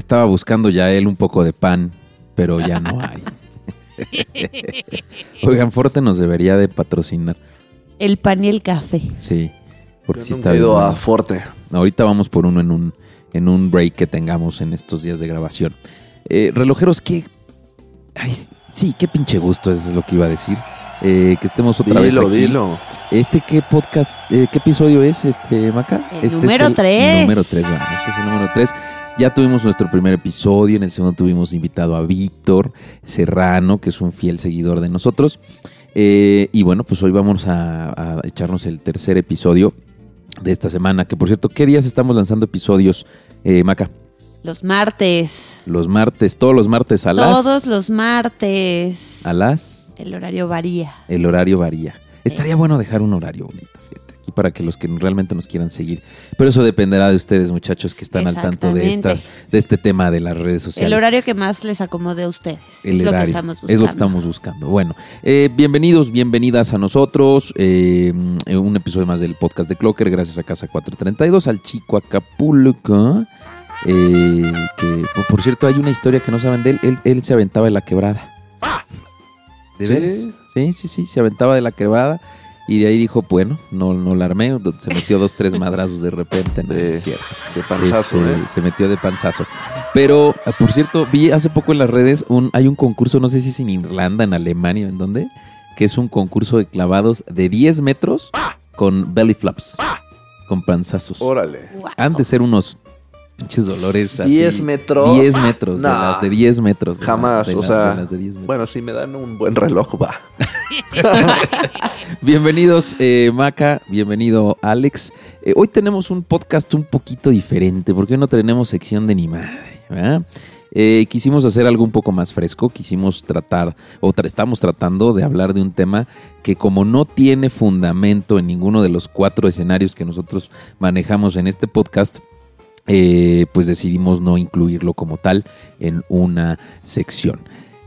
Estaba buscando ya él un poco de pan, pero ya no hay. Oigan, Forte nos debería de patrocinar. El pan y el café. Sí, porque Yo sí está ido bien a. Forte. Ahorita vamos por uno en un, en un break que tengamos en estos días de grabación. Eh, relojeros, qué... Ay, sí, qué pinche gusto es lo que iba a decir. Eh, que estemos otra vez Dilo, aquí. dilo. ¿Este qué podcast, eh, qué episodio es, este, Maca? El este número es el tres. Número 3, Este es el número 3. Ya tuvimos nuestro primer episodio, en el segundo tuvimos invitado a Víctor Serrano, que es un fiel seguidor de nosotros. Eh, y bueno, pues hoy vamos a, a echarnos el tercer episodio de esta semana, que por cierto, ¿qué días estamos lanzando episodios, eh, Maca? Los martes. Los martes, todos los martes a las... Todos los martes. A las... El horario varía. El horario varía. Estaría bueno dejar un horario bonito, fíjate, aquí para que los que realmente nos quieran seguir. Pero eso dependerá de ustedes, muchachos, que están al tanto de estas, de este tema de las redes sociales. El horario que más les acomode a ustedes. El es lo que horario. estamos buscando. Es lo que estamos buscando. Bueno, eh, bienvenidos, bienvenidas a nosotros. eh, un episodio más del podcast de Clocker, gracias a Casa 432, al chico Acapulco. eh, que, por, por cierto, hay una historia que no saben de él. Él, él se aventaba de la quebrada. ¿De ¿Sí? veras? Sí, sí, sí, se aventaba de la quebrada. Y de ahí dijo, bueno, no, no la armé. Se metió dos, tres madrazos de repente. No, De-. De panzazo, Este, ¿eh? Se metió de panzazo. Pero, ah, por cierto, vi hace poco en las redes, un, hay un concurso, no sé si es en Irlanda, en Alemania, en dónde, que es un concurso de clavados de 10 metros con belly flaps, con panzazos. Órale. Han de ser unos pinches dolores así. 10 metros. 10 metros, de las de 10 metros. de Jamás, de o las- sea, de las de 10 metros. Bueno, si me dan un buen reloj, va. Bienvenidos, eh, Maca. Bienvenido, Alex. Eh, hoy tenemos un podcast un poquito diferente, porque no tenemos sección de ni madre. ¿verdad? Eh, quisimos hacer algo un poco más fresco. Quisimos tratar, o tra- estamos tratando de hablar de un tema que, como no tiene fundamento en ninguno de los cuatro escenarios que nosotros manejamos en este podcast, eh, pues decidimos no incluirlo como tal en una sección.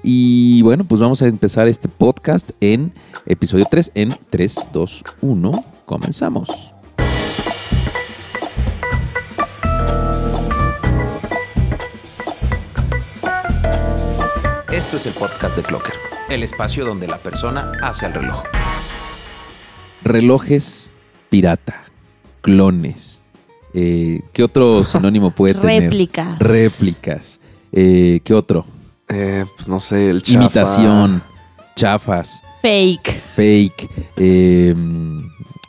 Y bueno, pues vamos a empezar este podcast en episodio 3 en 3, 2, 1. Comenzamos. Esto es el podcast de Clocker, el espacio donde la persona hace el reloj. Relojes pirata, clones. Eh, ¿Qué otro sinónimo puede tener? Réplicas. Réplicas. Eh, ¿Qué otro? Eh, pues no sé, el chafa. Imitación, chafas, Fake. fake. eh,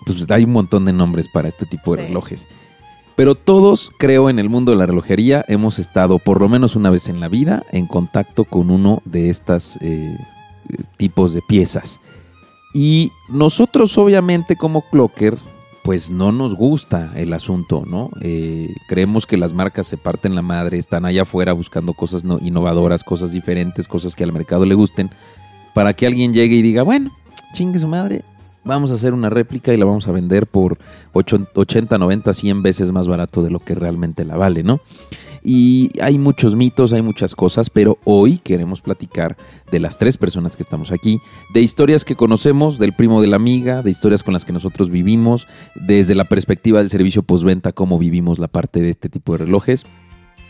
pues hay un montón de nombres para este tipo de Sí. relojes. Pero todos, creo, en el mundo de la relojería hemos estado por lo menos una vez en la vida en contacto con uno de estos tipos de piezas. Y nosotros, obviamente, como Clocker, pues no nos gusta el asunto, ¿no? Eh, creemos que las marcas se parten la madre, están allá afuera buscando cosas no- innovadoras, cosas diferentes, cosas que al mercado le gusten, para que alguien llegue y diga, bueno, chingue su madre, vamos a hacer una réplica y la vamos a vender por ocho- 80, 90, 100 veces más barato de lo que realmente la vale, ¿no? Y hay muchos mitos, hay muchas cosas, pero hoy queremos platicar de las tres personas que estamos aquí, de historias que conocemos, del primo de la amiga, de historias con las que nosotros vivimos, desde la perspectiva del servicio postventa, cómo vivimos la parte de este tipo de relojes.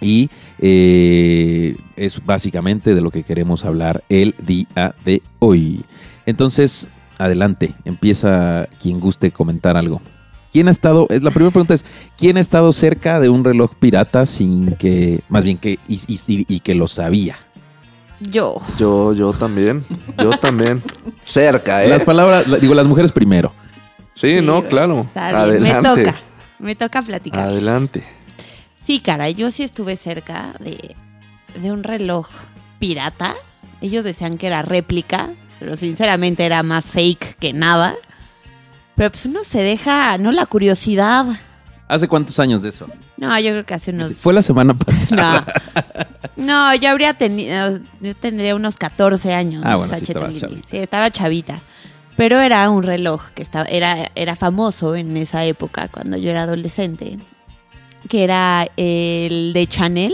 Y eh, es básicamente de lo que queremos hablar el día de hoy. Entonces, adelante, empieza quien guste comentar algo. ¿Quién ha estado? Es la primera pregunta es ¿quién ha estado cerca de un reloj pirata sin que, más bien que y, y- y que lo sabía? Yo. Yo, yo también. Yo también. Cerca, ¿eh? Las palabras, la- digo las mujeres primero. Sí, no, claro. Está bien. Adelante. Me toca. Me toca platicar. Adelante. Sí, cara, yo sí estuve cerca de, de un reloj pirata. Ellos decían que era réplica, pero sinceramente era más fake que nada. Pero pues uno se deja, ¿no? La curiosidad. ¿Hace cuántos años de eso? No, yo creo que hace unos... Fue la semana pasada. No, no yo habría tenido, yo tendría unos 14 años. Ah, bueno, sí chavita. Estaba chavita. Pero era un reloj que estaba, era, era famoso en esa época, cuando yo era adolescente. Que era el de Chanel,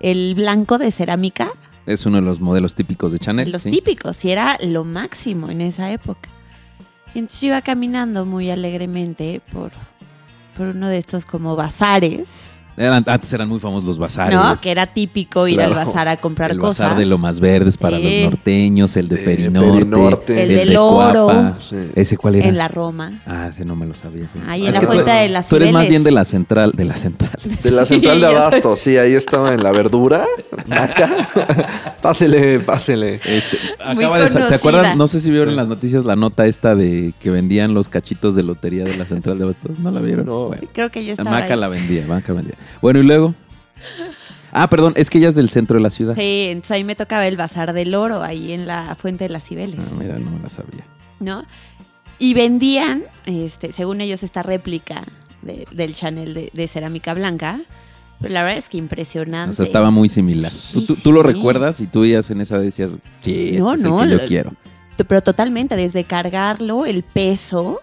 el blanco de cerámica. Es uno de los modelos típicos de Chanel. los sí. típicos, y era lo máximo en esa época. Entonces yo iba caminando muy alegremente por, por uno de estos como bazares Eran- antes eran muy famosos los bazares. ¿No? Que era típico ir Claro. al bazar a comprar el cosas. bazar de Lomas Verdes para Sí. los norteños, el de De Perinorte, Perinorte. El del oro. Cuapa. Sí. ¿Ese cuál era? En la Roma. Ah, ese no me lo sabía. Ahí Ah, en la fuente de las Tú eres más bien de la central, de la central. De la Sí, central de Abasto, sí, ahí estaba en la verdura. Acá. pásele, pásele. Este, Muy acaba de sa- ¿Se conocida. acuerdan? No sé si vieron en las noticias la nota esta de que vendían los cachitos de lotería de la central de Abastos. ¿No la vieron? No. Bueno, Creo que yo estaba Maca ahí. la vendía, Maca vendía. Bueno, y luego. Ah, perdón, es que ella es del centro de la ciudad. Sí, entonces ahí me tocaba el bazar del oro, ahí en la fuente de las Cibeles, Ah, mira, no la sabía. ¿no? Y vendían, este, según ellos, esta réplica de- del Chanel de, de cerámica blanca. Pero la verdad es que impresionante. O sea, estaba muy similar. Sí, ¿Tú, tú, tú lo recuerdas y tú veías en esa decías, sí, No, este es no, el que yo lo- quiero. Pero totalmente, desde cargarlo, el peso.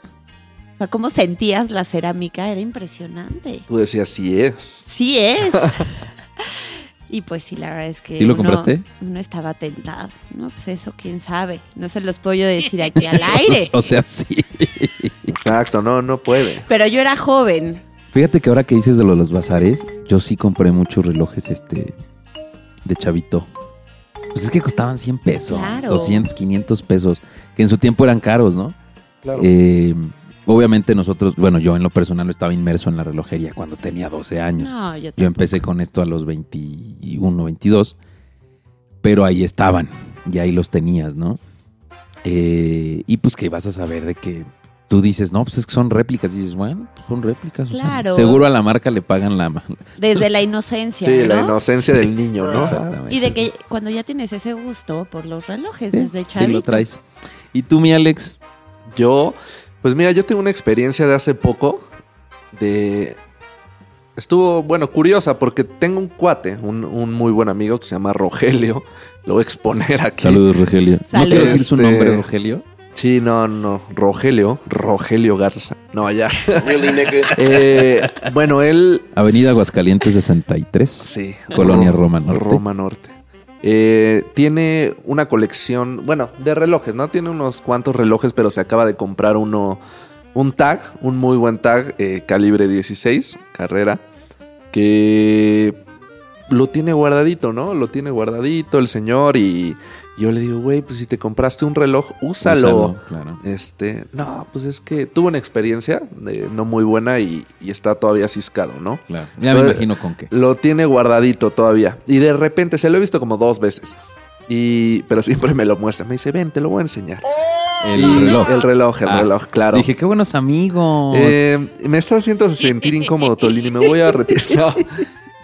O sea, cómo sentías la cerámica, era impresionante. Tú decías, sí es. Sí es. y pues sí, la verdad es que ¿Sí lo uno, compraste? uno estaba tentado. No, pues eso, quién sabe. No se los puedo yo decir aquí al aire. O sea, sí. Exacto, no, no puede. Pero yo era joven. Fíjate que ahora que dices de lo de los bazares, yo sí compré muchos relojes este de chavito. Pues es que costaban 100 pesos, Claro. 200, 500 pesos, que en su tiempo eran caros, ¿no? Claro. Eh, obviamente nosotros, bueno, yo en lo personal estaba inmerso en la relojería cuando tenía 12 años. No, yo Yo empecé con esto a los 21, 22, pero ahí estaban y ahí los tenías, ¿no? Eh, y pues que vas a saber de que tú dices, no, pues es que son réplicas. Y dices, bueno, pues son réplicas. o sea, Claro. seguro a la marca le pagan la... Desde la inocencia, Sí, la ¿no? inocencia del niño, ¿no? Exactamente. Y de que cuando ya tienes ese gusto por los relojes Sí, desde sí chavito. lo traes. ¿Y tú, mi Alex? Yo, pues mira, yo tengo una experiencia de hace poco de... Estuvo, bueno, curiosa porque tengo un cuate, un, un muy buen amigo que se llama Rogelio. Lo voy a exponer aquí. Saludos, Rogelio. ¿No quiero decir su Este- nombre, Rogelio? Sí, no, no. Rogelio. Rogelio Garza. No, ya. Eh, bueno, él... Avenida Aguascalientes 63. Sí. Colonia Ro- Roma Norte. Roma Norte. Eh, tiene una colección, bueno, de relojes, ¿no? Tiene unos cuantos relojes, pero se acaba de comprar uno, un tag, un muy buen tag, eh, calibre 16, carrera, que lo tiene guardadito, ¿no? Lo tiene guardadito el señor y yo le digo, güey, pues si te compraste un reloj, úsalo. Úsalo, claro. Este, no, pues es que tuvo una experiencia eh, no muy buena y, y está todavía ciscado, ¿no? claro. Ya me imagino con qué. Lo tiene guardadito todavía. Y de repente se lo he visto como dos veces. Y, pero siempre me lo muestra. Me dice, ven, te lo voy a enseñar. El Y- reloj. El reloj, el Ah, reloj, claro. Dije, qué buenos amigos. Eh, me está haciendo sentir incómodo, Tolini. Me voy a retirar. No.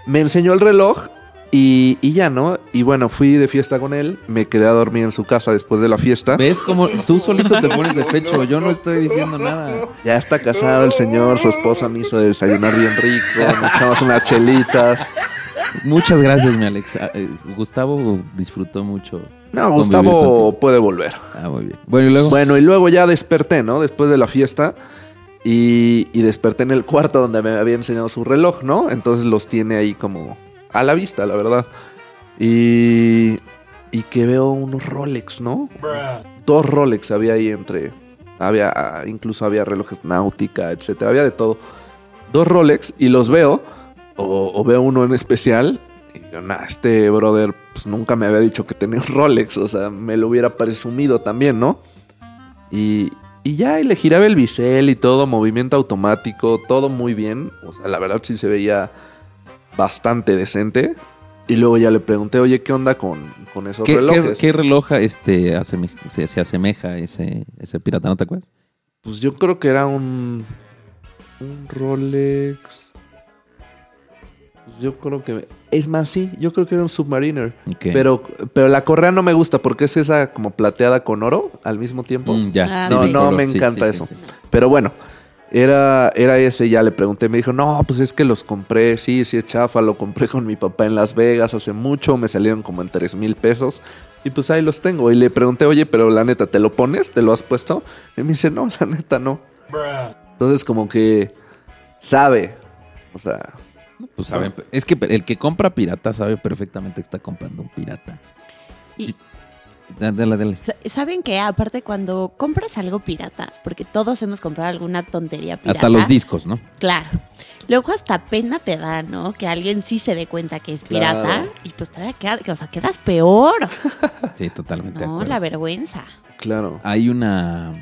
Me enseñó el reloj y, y ya, ¿no? Y bueno, fui de fiesta con él. Me quedé a dormir en su casa después de la fiesta. ¿Ves cómo tú solito te pones de pecho? Yo no estoy diciendo nada. Ya está casado el señor. Su esposa me hizo desayunar bien rico. Nos echamos unas chelitas. Muchas gracias, mi Alex. Ah, eh, Gustavo disfrutó mucho. No, Gustavo puede volver. Ah, muy bien. Bueno, y luego. Bueno, y luego ya desperté, ¿no? Después de la fiesta. Y, y desperté en el cuarto donde me había enseñado su reloj, ¿no? Entonces los tiene ahí como a la vista, la verdad. Y, y que veo unos Rolex, ¿no? Dos Rolex había ahí entre... Había, incluso había relojes náutica, etcétera. Había de todo. Dos Rolex y los veo. O, o veo uno en especial. Y yo, nah, este brother pues, nunca me había dicho que tenía un Rolex. O sea, me lo hubiera presumido también, ¿no? Y, y ya, y le giraba el bisel y todo, movimiento automático, todo muy bien. O sea, la verdad sí se veía bastante decente. Y luego ya le pregunté, oye, ¿qué onda con, con esos ¿Qué, qué, relojes? qué reloj este, aseme- se, se asemeja a ese, ese pirata? ¿No te acuerdas? Pues yo creo que era un. Un Rolex. Pues Yo creo que. Es más, sí, yo creo que era un Submariner. Pero, pero la correa no me gusta porque es esa como plateada con oro al mismo tiempo. Mm, ya. Ah, No, sí. no me sí, encanta sí, sí, eso. sí. Pero bueno, era, era ese, ya le pregunté, me dijo, no, pues es que los compré, sí, sí es chafa, lo compré con mi papá en Las Vegas hace mucho, me salieron como en 3 mil pesos. Y pues ahí los tengo. Y le pregunté, oye, pero la neta, ¿te lo pones? ¿Te lo has puesto? Y me dice, no, la neta no. Entonces como que sabe. O sea, Pues saben, es que el que compra pirata sabe perfectamente que está comprando un pirata. Y, Da- Dale, dale. Sa- ¿Saben qué? Aparte, cuando compras algo pirata, porque todos hemos comprado alguna tontería pirata. Hasta los discos, ¿no? Claro. Luego hasta pena te da, ¿no? Que alguien sí se dé cuenta que es pirata Claro. y pues todavía queda, que, o sea, quedas peor. Sí, totalmente. No, la vergüenza. Claro. Hay una,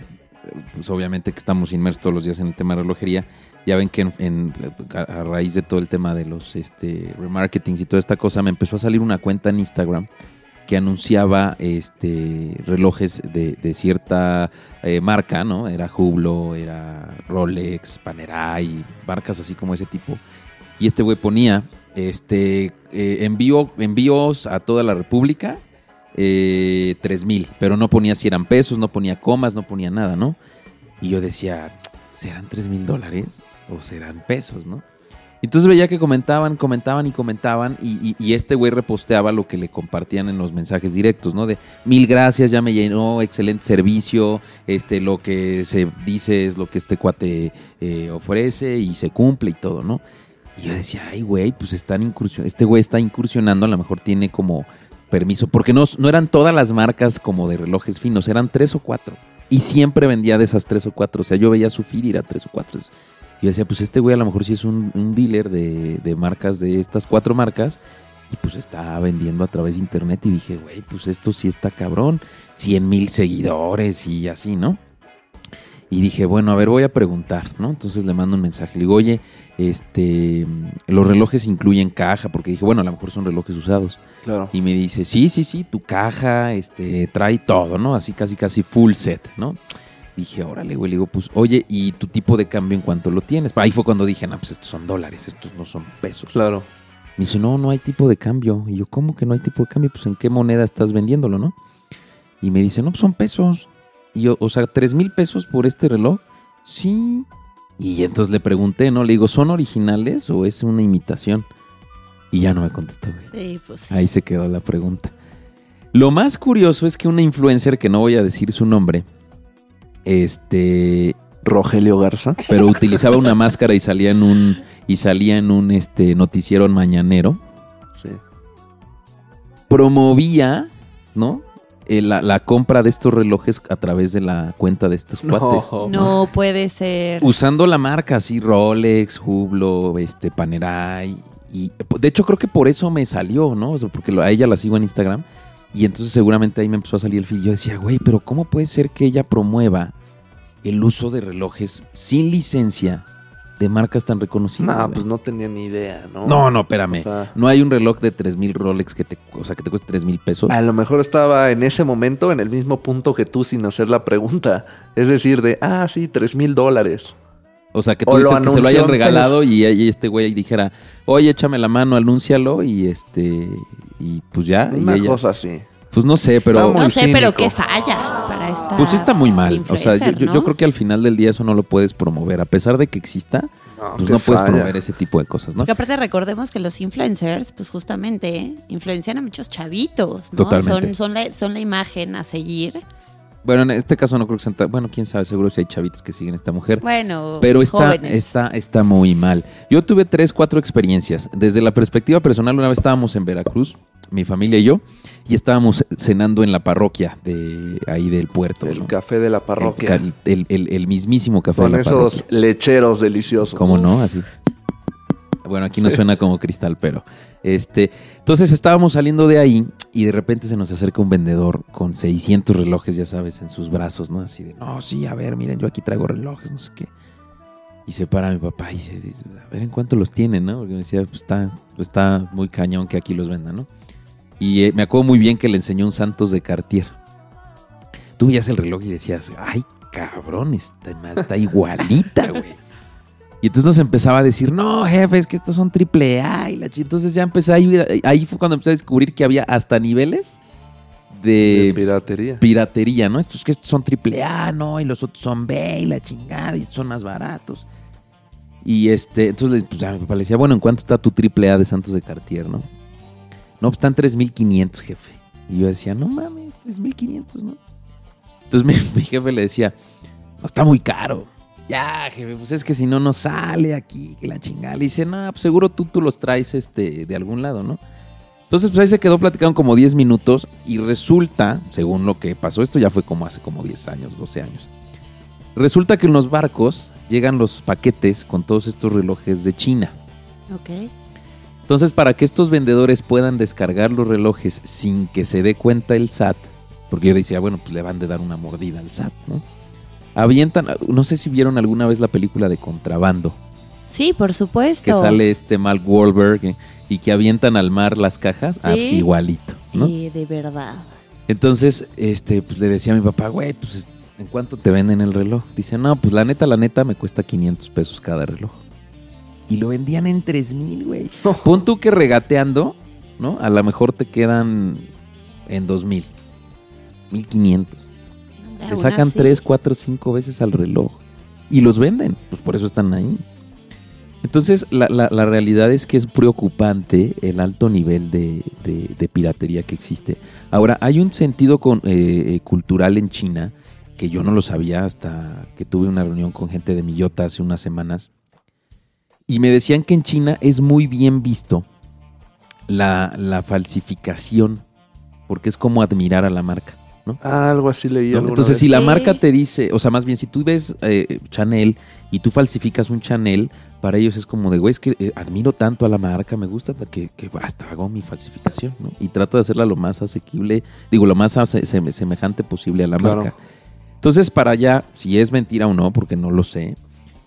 pues obviamente que estamos inmersos todos los días en el tema de relojería. Ya ven que en, a, raíz de todo el tema de los este, remarketings y toda esta cosa, me empezó a salir una cuenta en Instagram que anunciaba este relojes de, de cierta eh, marca, ¿no? Era Hublot, era Rolex, Panerai, marcas así como ese tipo. Y este güey ponía este eh, envío, envíos a toda la República eh, 3 mil, pero no ponía si eran pesos, no ponía comas, no ponía nada, ¿no? Y yo decía, ¿serán 3 mil dólares o serán pesos, no? Entonces veía que comentaban, comentaban y comentaban y, este güey reposteaba lo que le compartían en los mensajes directos, ¿no? De mil gracias, ya me llenó, excelente servicio, este, lo que se dice es lo que este cuate eh, ofrece y se cumple y todo, ¿no? Y yo decía, ay, güey, pues están incursion este güey está incursionando, a lo mejor tiene como permiso, porque no, no eran todas las marcas como de relojes finos, eran tres o cuatro. Y siempre vendía de esas tres o cuatro. O sea, yo veía su feed y era tres o cuatro. Y yo decía, pues este güey a lo mejor sí es un, un dealer de, de marcas de estas cuatro marcas. Y pues está vendiendo a través de internet. Y dije, güey, pues esto sí está cabrón. 100 mil seguidores y así, ¿no? Y dije, bueno, a ver, voy a preguntar, ¿no? Entonces le mando un mensaje. Le digo, oye, este, los relojes incluyen caja, porque dije, bueno, a lo mejor son relojes usados. Claro. Y me dice, sí, sí, sí, tu caja, este, trae todo, ¿no? Así casi, casi full set, ¿no? Dije, órale, güey, le digo, pues, oye, ¿y tu tipo de cambio en cuánto lo tienes? Ahí fue cuando dije, no, pues estos son dólares, estos no son pesos. Claro. Me dice, no, no hay tipo de cambio. Y yo, ¿cómo que no hay tipo de cambio? Pues, ¿en qué moneda estás vendiéndolo, no? Y me dice, no, pues son pesos. Y yo, o sea, ¿tres mil pesos por este reloj? Sí. Y entonces le pregunté, ¿no? Le digo, ¿son originales o es una imitación? Y ya no me contestó, güey. Sí, pues sí. Ahí se quedó la pregunta. Lo más curioso es que una influencer, que no voy a decir su nombre, este, Rogelio Garza. pero utilizaba una máscara y salía en un y salía en un este noticiero mañanero, Sí. promovía, ¿no? Eh, la, la compra de estos relojes a través de la cuenta de estos cuates. No puede ser. Usando la marca así, Rolex, Hublot, este, Panerai. Y de hecho creo que por eso me salió, ¿no? Porque a ella la sigo en Instagram. Y entonces seguramente ahí me empezó a salir el feed. Yo decía, güey, pero ¿cómo puede ser que ella promueva el uso de relojes sin licencia de marcas tan reconocidas? No, pues no tenía ni idea, ¿no? no, no, espérame. O sea- no hay un reloj de 3000 Rolex que te, o sea, que te cueste 3000 pesos. A lo mejor estaba en ese momento en el mismo punto que tú sin hacer la pregunta. Es decir, de, ah, sí, tres mil dólares. O sea, que tú dices que se lo hayan en regalado y, y este güey dijera, oye, échame la mano, anúncialo y este, y pues ya. y Una ella- cosa así. Pues no sé, pero no sé, pero cínico. qué falla para esta. pues sí está muy mal. O sea, yo, ¿no? yo creo que al final del día eso no lo puedes promover. A pesar de que exista, No, pues no puedes falla. promover ese tipo de cosas, ¿no? Porque aparte recordemos que los influencers, pues justamente, ¿eh? influencian a muchos chavitos, ¿no? Totalmente. Son, son, la, son la imagen a seguir. Bueno, en este caso no creo que sean tan- Bueno, quién sabe, seguro si hay chavitos que siguen a esta mujer. Bueno, Pero está, está, está muy mal. Yo tuve tres, cuatro experiencias. Desde la perspectiva personal, una vez estábamos en Veracruz, mi familia y yo, y estábamos cenando en la parroquia de ahí del puerto. El ¿no? café de la parroquia. El, el- el- el mismísimo café con de la esos parroquia. lecheros deliciosos. ¿Cómo no? Así. Bueno, aquí no suena como cristal, pero este, entonces estábamos saliendo de ahí y de repente se nos acerca un vendedor con 600 relojes, ya sabes, en sus brazos, ¿no? Así de, no, sí, a ver, miren, yo aquí traigo relojes, no sé qué. Y se para mi papá y se dice, a ver en cuánto los tienen, ¿no? Porque me decía, pues está, pues está muy cañón que aquí los vendan, ¿no? Y eh, me acuerdo muy bien que le enseñó un Santos de Cartier. Tú veías el reloj y decías, ay, cabrón, está, está igualita, güey. Y entonces nos empezaba a decir, no, jefe, es que estos son triple A. Y la chi-". entonces ya empecé a ir, ahí fue cuando empecé a descubrir que había hasta niveles De de piratería. piratería, ¿no? Estos que estos son triple A, ¿no? Y los otros son B y la chingada, y estos son más baratos. Y este, entonces pues, a mi papá le decía, bueno, ¿en cuánto está tu triple A de Santos de Cartier, no? No, pues están 3.500, jefe. Y yo decía, no mames, 3.500, ¿no? Entonces mi, mi jefe le decía, no, está muy caro. Ya, jefe, pues es que si no, no sale aquí, que la chingada. Le dice, no, pues seguro tú, tú los traes este, de algún lado, ¿no? Entonces, pues ahí se quedó platicando como 10 minutos y resulta, según lo que pasó, esto ya fue como hace como 10 años, 12 años. Resulta que en los barcos llegan los paquetes con todos estos relojes de China. Ok. Entonces, para que estos vendedores puedan descargar los relojes sin que se dé cuenta el SAT, porque yo decía, bueno, pues le van de dar una mordida al SAT, ¿no? Avientan, no sé si vieron alguna vez la película de Contrabando, Sí, por supuesto. que sale este Mark Wahlberg y que avientan al mar las cajas, ah, Sí. igualito, ¿no? Eh, de verdad. Entonces, este, pues le decía a mi papá, güey, pues, ¿en cuánto te venden el reloj? Dice, no, pues la neta, la neta, me cuesta 500 pesos cada reloj. Y lo vendían en 3 mil, güey. Pon tú que regateando, ¿no? A lo mejor te quedan en 2 mil. 1500. Le sacan así. 3, 4, 5 veces al reloj. Y los venden. Pues por eso están ahí. Entonces, la, la- la realidad es que es preocupante el alto nivel de, de- de piratería que existe. Ahora, hay un sentido con- eh, eh, cultural en China que yo no lo sabía hasta que tuve una reunión con gente de Millota hace unas semanas. Y me decían que en China es muy bien visto la, la falsificación, porque es como admirar a la marca. Ah, algo así leí. ¿no? Entonces, vez. si la Sí. marca te dice, o sea, más bien, si tú ves eh, Chanel y tú falsificas un Chanel, para ellos es como de, güey, es que eh, admiro tanto a la marca, me gusta que, que hasta hago mi falsificación, ¿no? Y trato de hacerla lo más asequible, digo, lo más ase- semejante posible a la Claro. marca. Entonces, para allá, si es mentira o no, porque no lo sé,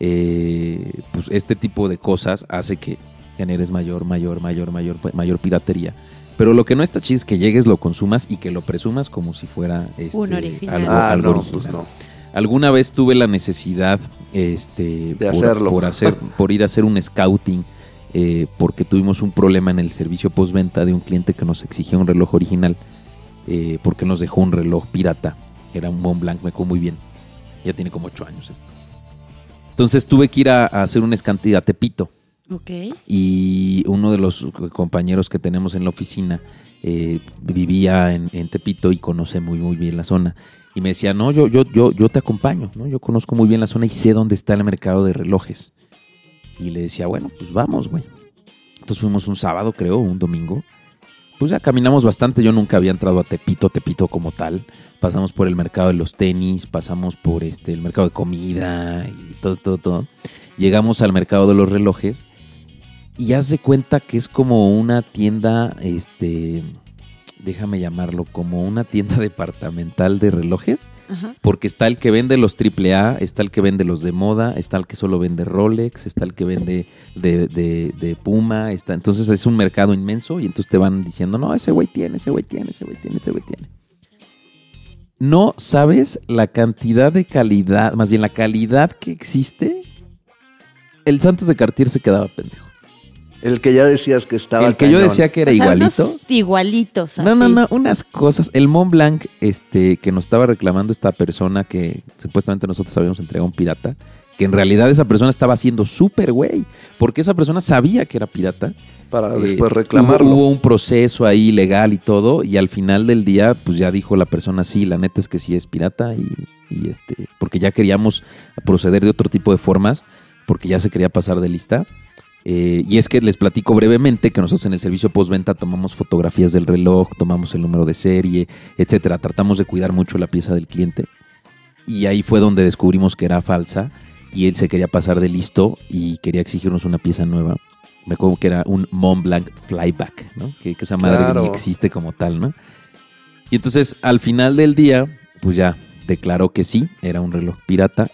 eh, pues este tipo de cosas hace que generes mayor, mayor, mayor, mayor, mayor piratería. Pero lo que no está chido es que llegues, lo consumas y que lo presumas como si fuera este, Un original. algo, Ah, algo no, original. pues no. Alguna vez tuve la necesidad este, De por, hacerlo. por hacer, por ir a hacer un scouting eh, porque tuvimos un problema en el servicio postventa de un cliente que nos exigía un reloj original eh, porque nos dejó un reloj pirata. Era un Montblanc, me quedó muy bien. Ya tiene como ocho años esto. Entonces tuve que ir a, a hacer un scanty a Tepito Ok. y uno de los compañeros que tenemos en la oficina eh, vivía en, en Tepito y conoce muy muy bien la zona. Y me decía no yo yo yo yo te acompaño no yo conozco muy bien la zona y sé dónde está el mercado de relojes y le decía bueno pues vamos güey entonces fuimos un sábado creo un domingo. Pues ya caminamos bastante yo nunca había entrado a Tepito Tepito como tal. Pasamos por el mercado de los tenis pasamos por este el mercado de comida y todo todo todo. Llegamos al mercado de los relojes y haz de cuenta que es como una tienda, este, déjame llamarlo, como una tienda departamental de relojes, Ajá. porque está el que vende los AAA, está el que vende los de moda, está el que solo vende Rolex, está el que vende de, de- de Puma, está, entonces es un mercado inmenso y entonces te van diciendo, no, ese güey tiene, ese güey tiene, ese güey tiene, ese güey tiene. No sabes la cantidad de calidad, más bien la calidad que existe. El Santos de Cartier se quedaba pendejo. El que ya decías que estaba. El que yo decía que era O sea, igualito. unos igualitos. No, no, así. no, unas cosas. El Mont Blanc, este, que nos estaba reclamando esta persona que supuestamente nosotros habíamos entregado a un pirata, que en realidad esa persona estaba haciendo súper güey, porque esa persona sabía que era pirata. Para Eh, después hubo- reclamarlo. Hubo, un proceso ahí legal y todo, y al final del día, pues ya dijo la persona, sí, la neta es que sí es pirata, y, y este, porque ya queríamos proceder de otro tipo de formas, porque ya se quería pasar de lista. Eh, y es que les platico brevemente que nosotros en el servicio postventa tomamos fotografías del reloj, tomamos el número de serie, etcétera. Tratamos de cuidar mucho la pieza del cliente. Y ahí fue donde descubrimos que era falsa y él se quería pasar de listo y quería exigirnos una pieza nueva. Me acuerdo que era un Mont Blanc Flyback, ¿no? Que, que esa madre Claro. ni existe como tal, ¿no? Y entonces al final del día, pues ya declaró que sí, era un reloj pirata,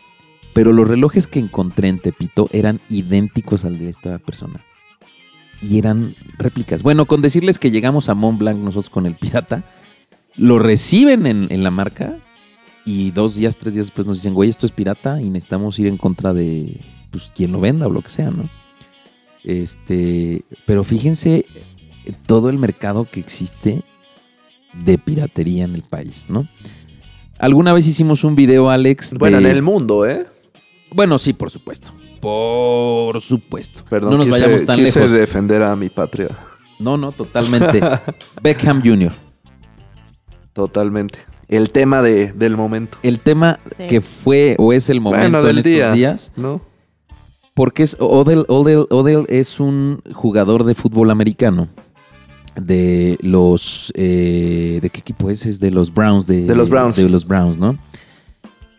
pero los relojes que encontré en Tepito eran idénticos al de esta persona. Y eran réplicas. Bueno, con decirles que llegamos a Mont Blanc nosotros con el pirata, lo reciben en, en la marca y dos días, tres días después nos dicen, güey, esto es pirata y necesitamos ir en contra de pues, quien lo venda o lo que sea, ¿no? Este, pero fíjense todo el mercado que existe de piratería en el país, ¿no? Alguna vez hicimos un video, Alex. Bueno, en el mundo, ¿eh? Bueno, sí, por supuesto. Por supuesto. Perdón, no nos quise, vayamos tan quise lejos. defender a mi patria. No, no, totalmente. Beckham Jr. Totalmente. El tema de, del momento. El tema Sí. que fue o es el momento bueno, en estos día. días, ¿No? porque es Odell, Odell, Odell es un jugador de fútbol americano de los... eh, ¿De qué equipo es? Es de los Browns. De, De los Browns. De los Browns, ¿no?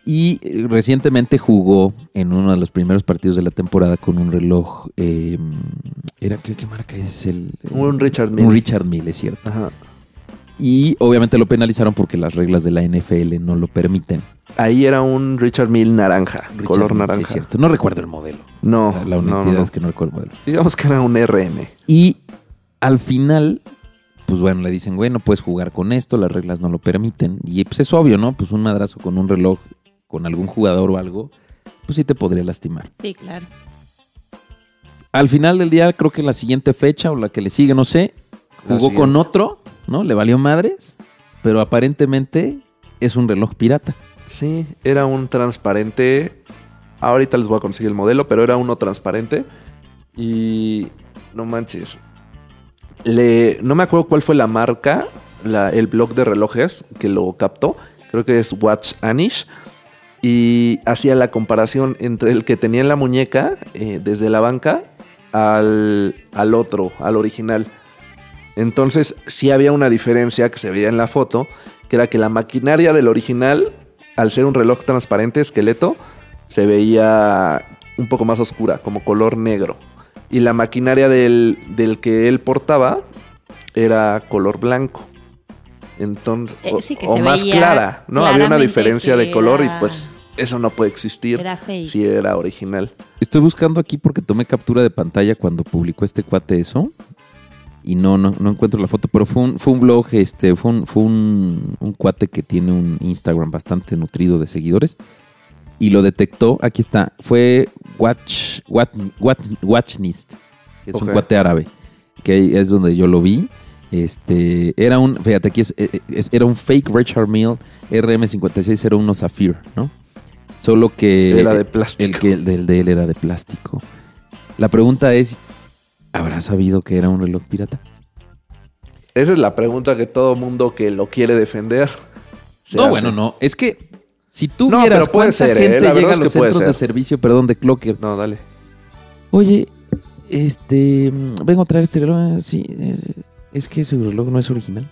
Y eh, recientemente jugó en uno de los primeros partidos de la temporada con un reloj... eh, ¿Era qué, qué marca es? El, Un Richard Mille. Un Richard Mille, es cierto. Ajá. Y obviamente lo penalizaron porque las reglas de la NFL no lo permiten. Ahí era un Richard Mille naranja, Richard color Mille, sí, naranja. es cierto. No recuerdo el modelo. no, La- la no, honestidad no. es que no recuerdo el modelo. Digamos que era un RM. Y al final, pues bueno, le dicen, güey, no puedes jugar con esto, las reglas no lo permiten. Y pues es obvio, ¿no? Pues un madrazo con un reloj, con algún jugador o algo, pues sí te podría lastimar. Sí, claro. Al final del día, creo que la siguiente fecha o la que le sigue, no sé, jugó con otro, ¿no? Le valió madres, pero aparentemente es un reloj pirata. Sí, era un transparente. Ahorita les voy a conseguir el modelo, pero era uno transparente. Y no manches. Le, no me acuerdo cuál fue la marca, la- el blog de relojes que lo captó. Creo que es Watch Anish. Y hacía la comparación entre el que tenía en la muñeca eh, desde la banca al, al otro, al original. Entonces sí había una diferencia que se veía en la foto, que era que la maquinaria del original, al ser un reloj transparente, esqueleto, se veía un poco más oscura, como color negro. Y la maquinaria del, del que él portaba era color blanco. Entonces, Eh, o, sí, más clara, ¿no? Había una diferencia de color era- y pues eso no puede existir Era fake. si era original. Estoy buscando aquí porque tomé captura de pantalla cuando publicó este cuate eso. Y no, no, no encuentro la foto, pero fue un, fue un blog, este, fue, un, fue un, un cuate que tiene un Instagram bastante nutrido de seguidores. Y lo detectó, aquí está, fue Watch, Watch, Watch, Watchnist, que es un cuate árabe, que es donde yo lo vi. Este, era un, fíjate, aquí es, eh, es- era un fake Richard Mille RM5601 Zafir, ¿no? Solo que Era de plástico. el que el del de él era de plástico. La pregunta es, ¿habrá sabido que era un reloj pirata? Esa es la pregunta que todo mundo que lo quiere defender. se no, hace. bueno, no. Es que si tú No, vieras cuánta ser, ¿eh? gente verdad llega a es que los centros de ser. servicio, perdón, de Clocker. No, dale. Oye, este, mm, vengo a traer este reloj. Sí, eh, es que ese reloj no es original.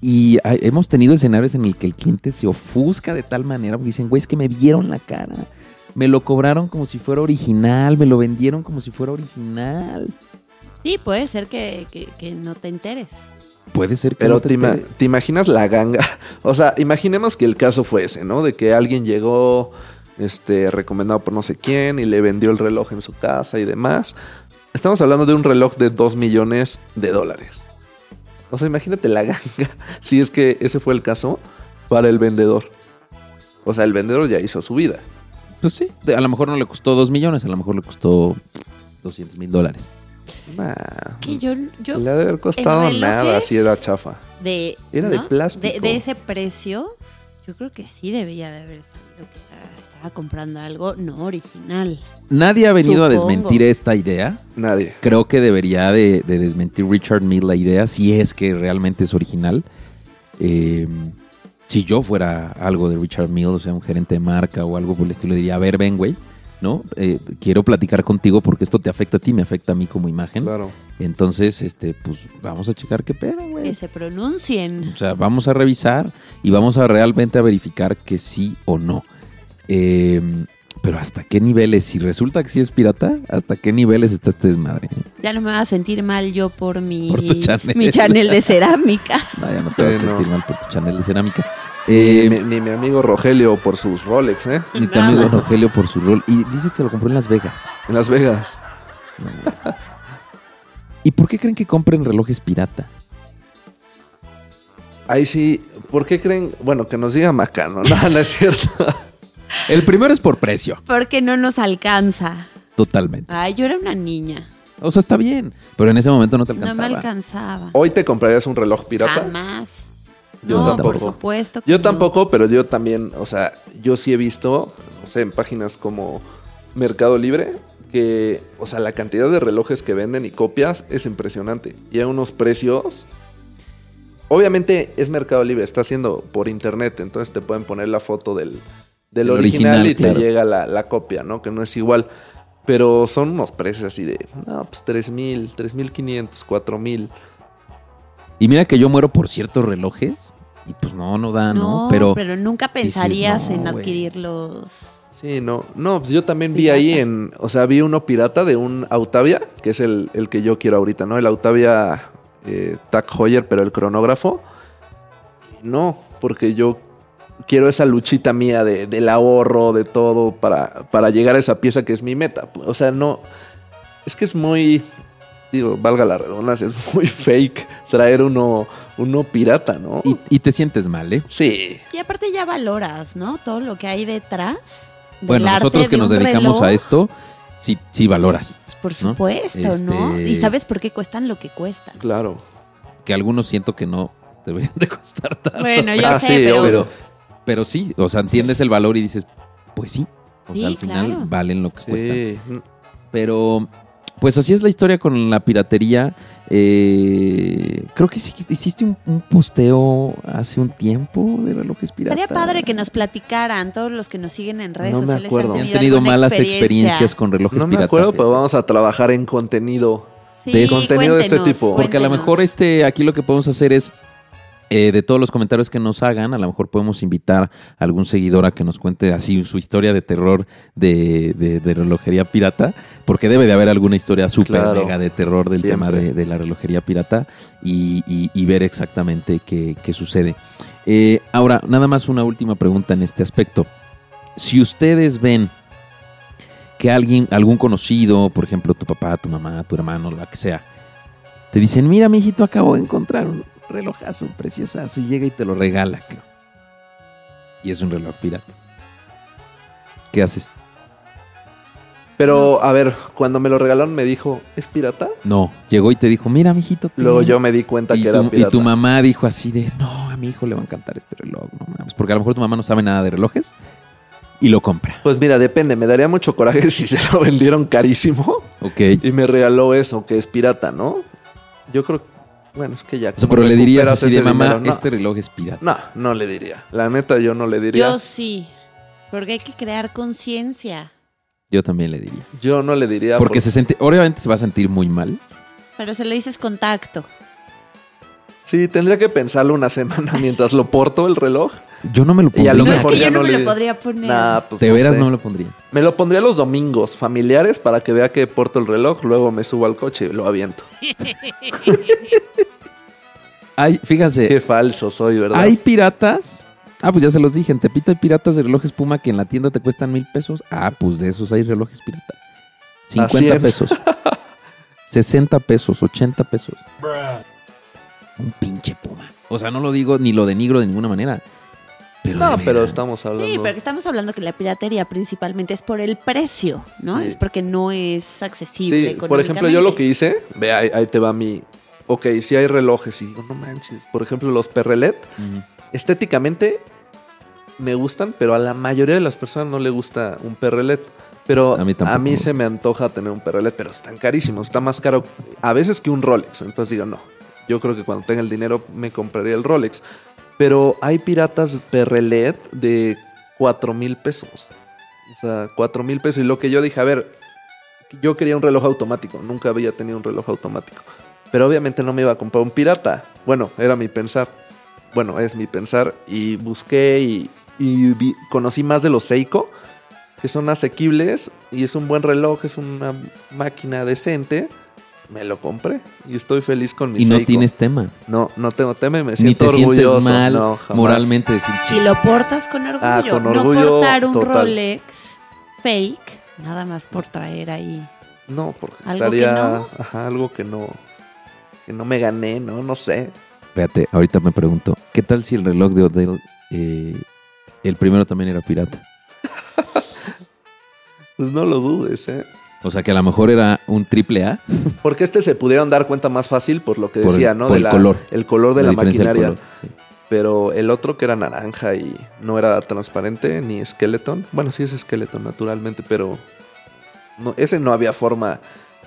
Y hay- hemos tenido escenarios en el que el cliente se ofusca de tal manera porque dicen, güey, es que me vieron la cara. Me lo cobraron como si fuera original, me lo vendieron como si fuera original. Sí, puede ser que, que- que no te enteres. Puede ser que Pero no te te, ima- enteres. te imaginas la ganga. O sea, imaginemos que el caso fue ese, ¿no? De que alguien llegó, este, recomendado por no sé quién y le vendió el reloj en su casa y demás. Estamos hablando de un reloj de 2 millones de dólares. O sea, imagínate la ganga. Si es que ese fue el caso para el vendedor. O sea, el vendedor ya hizo su vida. Pues sí, a lo mejor no le costó 2 millones, a lo mejor le costó 200 mil dólares. Nah, Que yo, yo le ha de haber costado nada si era chafa. de Era de ¿no? plástico. De, de ese precio, yo creo que sí debía de haber era- estaba comprando algo no original. Nadie ha venido a desmentir esta idea. Nadie. Creo que debería de, de desmentir Richard Mille la idea, si es que realmente es original. Eh, si yo fuera algo de Richard Mille, o sea, un gerente de marca o algo por el estilo, diría, a ver, ven, güey, ¿no? Eh, quiero platicar contigo porque esto te afecta a ti, me afecta a mí como imagen. Claro. Entonces, este, pues vamos a checar qué pedo, güey. Que se pronuncien. O sea, vamos a revisar y vamos a realmente a verificar que sí o no. Eh, pero hasta qué niveles, si resulta que sí es pirata, hasta qué niveles está este desmadre. Ya no me va a sentir mal yo por mi, Por tu channel. mi channel de cerámica. No, ya no te vas a no. sentir mal por tu channel de cerámica. Ni, Eh, mi, ni mi amigo Rogelio por sus Rolex, ¿eh? ni tu amigo Rogelio por su rol. Y dice que se lo compró en Las Vegas. En Las Vegas. ¿Y por qué creen que compren relojes pirata? Ahí sí, ¿por qué creen? Bueno, que nos diga Macano, no, no es cierto. El primero es por precio, Porque no nos alcanza. totalmente. Ay, yo era una niña. O sea, está bien, pero en ese momento no te No me alcanzaba. alcanzaba. ¿Hoy te comprarías un reloj pirata? Jamás. Yo no, tampoco. por supuesto. que Yo no. tampoco, pero yo también, o sea, yo sí he visto, no sé, en páginas como Mercado Libre, que, o sea, la cantidad de relojes que venden y copias es impresionante. Y a unos precios. Obviamente es Mercado Libre, está haciendo por internet, entonces te pueden poner la foto del, del El original, original, y claro. te llega la, la copia, ¿no? Que no es igual. Pero son unos precios así de, no, pues 3 mil, 3 mil 500, 4 mil. Y mira que yo muero por ciertos relojes y pues no, no da, ¿no? Pero, nunca pensarías no, en güey. adquirir los... Sí, no, no, pues yo también vi Pirata. ahí en, o sea, vi uno pirata de un Autavia, que es el, el que yo quiero ahorita, ¿no? El Autavia eh, Tag Heuer, pero el cronógrafo. No, porque yo quiero esa luchita mía de, del ahorro, de todo, para, para llegar a esa pieza que es mi meta. O sea, no, es que es muy, digo, valga la redundancia, es muy fake traer uno, uno pirata, ¿no? y, y te sientes mal, ¿eh? sí, Y aparte ya valoras, ¿no? Todo lo que hay detrás. del Bueno, arte nosotros que de nos dedicamos a esto, sí, sí valoras. Por ¿no? supuesto, ¿no? Este- Y sabes por qué cuestan lo que cuestan. claro. Que algunos siento que no deberían de costar tanto. Bueno, yo Ah, sé, sí, pero... pero, pero sí, o sea, entiendes el valor y dices, pues sí. O Sí, sea, al final claro. valen lo que cuestan. Sí. Pero, pues así es la historia con la piratería. Eh, creo que sí, hiciste un, un posteo hace un tiempo de relojes piratas. Estaría padre que nos platicaran todos los que nos siguen en redes No me sociales. acuerdo. Han Han tenido, malas experiencia. experiencias con relojes No me piratas. acuerdo, pero vamos a trabajar en contenido. Sí, de contenido de este tipo. Porque a lo mejor este, aquí lo que podemos hacer es, eh, de todos los comentarios que nos hagan, a lo mejor podemos invitar a algún seguidor a que nos cuente así su historia de terror de, de- de relojería pirata, porque debe de haber alguna historia súper Claro. mega de terror del Siempre. tema de, de la relojería pirata y, y- y ver exactamente qué, qué sucede. Eh, ahora, nada más una última pregunta en este aspecto. Si ustedes ven que alguien, algún conocido, por ejemplo, tu papá, tu mamá, tu hermano, lo que sea, te dicen, mira, mijito, acabo de encontrar un relojazo, un preciosazo, y llega y te lo regala, creo. Y es un reloj pirata. ¿Qué haces? Pero, a ver, cuando me lo regalaron me dijo, ¿es pirata? No, llegó y te dijo, mira, mijito. ten". Luego yo me di cuenta y que era tu, y pirata. tu mamá dijo así de, no, a mi hijo le va a encantar este reloj, no mames. Porque a lo mejor tu mamá no sabe nada de relojes y lo compra. Pues mira, depende. Me daría mucho coraje si se lo vendieron carísimo Ok. y me regaló eso, que es pirata, ¿no? Yo creo, bueno, es que ya. O sea, como pero le dirías así de ese mamá, dinero, no. este reloj es pirata. No, no le diría. La neta, yo no le diría. Yo Yo, sí, porque hay que crear conciencia. Yo también le diría. no le diría. Porque se siente, obviamente se va a sentir muy mal. Pero se le dices contacto. Sí, tendría que pensarlo una semana mientras lo porto el reloj. Yo no me lo Y a pondría. lo No, es mejor que ya yo no, no me le- lo podría poner. Nah, pues de no veras sé. no me lo pondría. Me lo pondría los domingos familiares para que vea que porto el reloj, luego me subo al coche y lo aviento. Ay, fíjate, Qué falso soy, ¿verdad? hay piratas. Ah, pues ya se los dije. En Tepito hay piratas de relojes Puma que en la tienda te cuestan mil pesos. Ah, pues de esos hay relojes pirata. 50 100. pesos. 60 pesos, 80 pesos. Un pinche Puma. O sea, no lo digo ni lo denigro de ninguna manera. Pero no, pero estamos hablando. Sí, pero que estamos hablando que la piratería principalmente es por el precio, ¿no? Sí. Es porque no es accesible. Sí, por ejemplo, yo lo que hice, ve, ahí, ahí te va mi. Ok, si hay relojes y digo, no manches. Por ejemplo, los Perrelet, estéticamente me gustan, pero a la mayoría de las personas no le gusta un Perrelet. Pero A mí a se me antoja tener un Perrelet, pero están carísimos. Está más caro a veces que un Rolex. Entonces digo, no. Yo creo que cuando tenga el dinero me compraría el Rolex. Pero hay piratas Perrelet de 4 mil pesos. O sea, 4 mil pesos. Y lo que yo dije, a ver, yo quería un reloj automático. Nunca había tenido un reloj automático. Pero obviamente no me iba a comprar un pirata. Bueno, era mi pensar. Bueno, es mi pensar. Y busqué y, y vi- conocí más de los Seiko, que son asequibles. Y es un buen reloj, es una máquina decente. Me lo compré y estoy feliz con mi Y no Seiko. tienes tema. No, no tengo tema y me Ni siento te sientes orgulloso. mal No, jamás. moralmente decir Y "Chico, lo portas con orgullo. Ah, con no orgullo portar un total. Rolex fake, nada más por traer ahí. No, porque ¿Algo que estaría no? ajá, algo que no que no me gané, no, no sé. Fíjate, ahorita me pregunto, ¿qué tal si el reloj de Odell, eh, el primero también era pirata? Pues no lo dudes, ¿eh? O sea, que a lo mejor era un triple A. Porque este se pudieron dar cuenta más fácil por lo que Por el- decía, ¿no? por de el la- color. El color de la, maquinaria. color, sí. Pero el otro que era naranja y no era transparente ni skeleton. Bueno, sí es skeleton naturalmente, pero no, ese no había forma.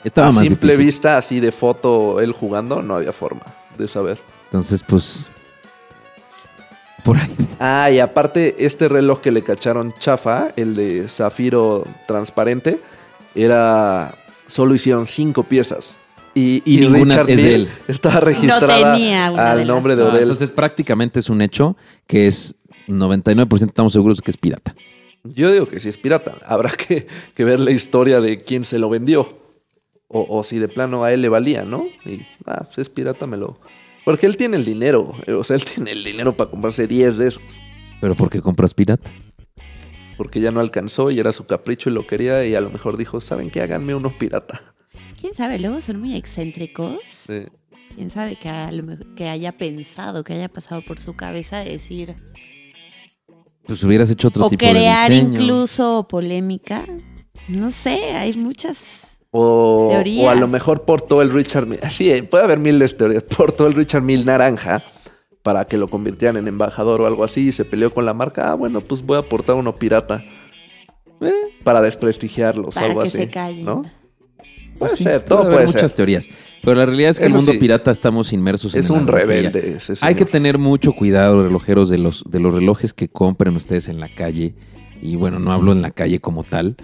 Estaba a más simple difícil. vista, así de foto, él jugando, no había forma de saber. Entonces, pues. Por ahí. Ah, y aparte, este reloj que le cacharon chafa, el de zafiro transparente, era. Solo hicieron cinco piezas. Y, Y y ninguna Richard es de él. estaba registrada tenía una al de nombre las de Ah, Odell. entonces prácticamente es un hecho que es 99% estamos seguros de que es pirata. Yo digo que sí es pirata. Habrá que, que ver la historia de quién se lo vendió. O, o si de plano a él le valía, ¿no? Y, ah, pues es pirata, me lo... Porque él tiene el dinero. O sea, él tiene el dinero para comprarse 10 de esos. Pero ¿por qué compras pirata? Porque ya no alcanzó y era su capricho y lo quería. Y a lo mejor dijo, ¿saben qué? Háganme unos pirata. ¿Quién sabe? Luego son muy excéntricos. Sí. ¿Quién sabe que, a lo mejor- que haya pensado, que haya pasado por su cabeza decir... Pues hubieras hecho otro o tipo crear de diseño. incluso polémica. No sé, hay muchas... O, o a lo mejor portó el Richard Mille. Sí, eh, puede haber miles de teorías. Portó el Richard Mille naranja para que lo convirtieran en embajador o algo así y se peleó con la marca. Ah, bueno, pues voy a portar uno pirata. Eh, para desprestigiarlos Para o algo que así. se callen. ¿no? Pues Puede sí, ser, puede todo haber puede muchas ser. teorías. Pero la realidad es que Eso el mundo sí. pirata estamos inmersos en Es un rebelde ese Hay que tener mucho cuidado, relojeros, de los, de los relojes que compren ustedes en la calle. Y bueno, no hablo en la calle como tal.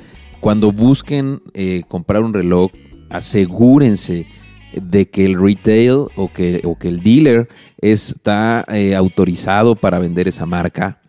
Cuando busquen eh, comprar un reloj, asegúrense de que el retail o que, o que el dealer está eh, autorizado para vender esa marca.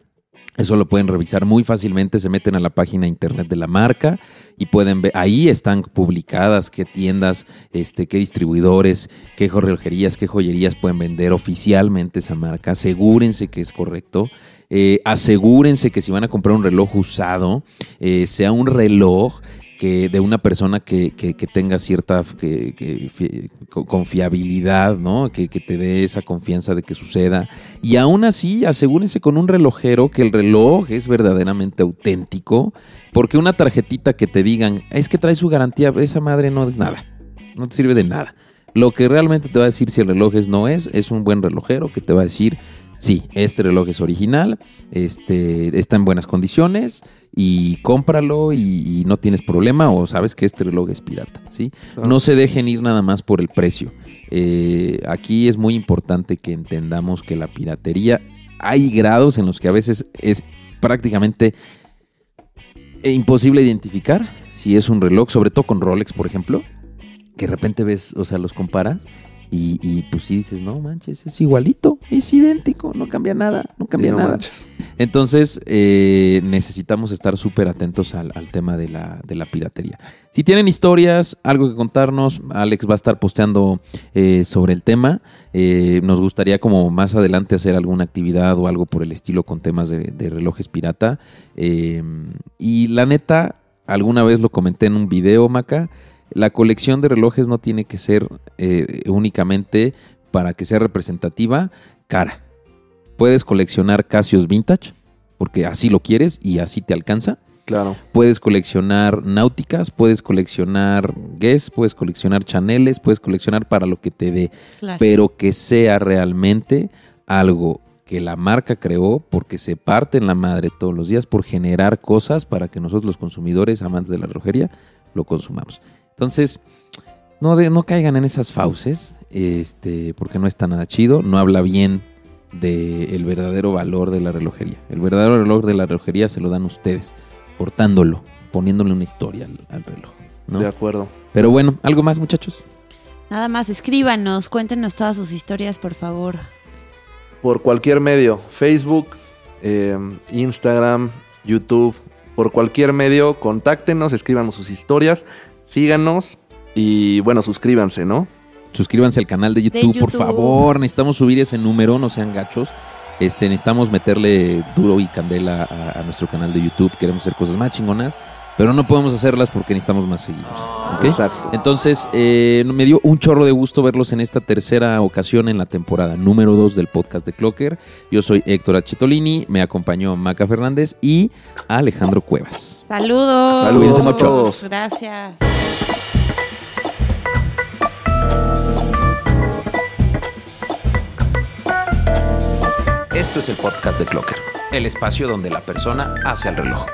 Eso lo pueden revisar muy fácilmente. Se meten a la página internet de la marca y pueden ver. Ahí están publicadas qué tiendas, este, qué distribuidores, qué relojerías, qué joyerías pueden vender oficialmente esa marca. Asegúrense que es correcto. Eh, asegúrense que si van a comprar un reloj usado, eh, sea un reloj que de una persona que, que- tenga cierta confiabilidad, ¿no? Que, que te dé esa confianza de que suceda. Y aún así, asegúrense con un relojero que el reloj es verdaderamente auténtico, porque una tarjetita que te digan, es que trae su garantía, esa madre no es nada, no te sirve de nada. Lo que realmente te va a decir si el reloj es no es, es un buen relojero que te va a decir, sí, este reloj es original, este, está en buenas condiciones y cómpralo y, y no tienes problema o sabes que este reloj es pirata, ¿sí? Claro. No se dejen ir nada más por el precio. Eh, aquí es muy importante que entendamos que la piratería, hay grados en los que a veces es prácticamente imposible identificar si es un reloj, sobre todo con Rolex, por ejemplo, que de repente ves, o sea, los comparas y, y, pues sí dices, no manches, es igualito, es idéntico, no cambia nada, no cambia no nada. manches. Entonces, eh, necesitamos estar súper atentos al, al tema de la, de la piratería. Si tienen historias, algo que contarnos, Alex va a estar posteando eh, sobre el tema. Eh, nos gustaría como más adelante hacer alguna actividad o algo por el estilo con temas de, de relojes pirata. Eh, y la neta, alguna vez lo comenté en un video, Maca, la colección de relojes no tiene que ser eh, únicamente para que sea representativa, cara. Puedes coleccionar Casios Vintage, porque así lo quieres y así te alcanza. Claro. Puedes coleccionar náuticas, puedes coleccionar Guess, puedes coleccionar Chaneles, puedes coleccionar para lo que te dé, Claro. pero que sea realmente algo que la marca creó porque se parte en la madre todos los días por generar cosas para que nosotros los consumidores amantes de la relojería lo consumamos. Entonces, no, de- no caigan en esas fauces, este, porque no está nada chido, no habla bien del verdadero valor de la relojería. El verdadero valor de la relojería se lo dan ustedes, portándolo, poniéndole una historia al, al reloj. ¿no? De acuerdo. Pero bueno, ¿algo más muchachos? Nada más, escríbanos, cuéntenos todas sus historias, por favor. Por cualquier medio, Facebook, eh, Instagram, YouTube, por cualquier medio, contáctenos, escríbanos sus historias, síganos y bueno, suscríbanse, ¿no? Suscríbanse al canal de YouTube, por YouTube. favor. Necesitamos subir ese número, no sean gachos. Este, necesitamos meterle duro y candela a, a nuestro canal de YouTube. Queremos hacer cosas más chingonas, pero no podemos hacerlas porque necesitamos más seguidores. ¿ok? Exacto. Entonces, eh, me dio un chorro de gusto verlos en esta tercera ocasión en la temporada número 2 del podcast de Clocker. Yo soy Héctor Achitolini, me acompañó Maca Fernández y Alejandro Cuevas. Saludos. Saludos a todos. Gracias. Esto es el podcast de Clocker, el espacio donde la persona hace al reloj.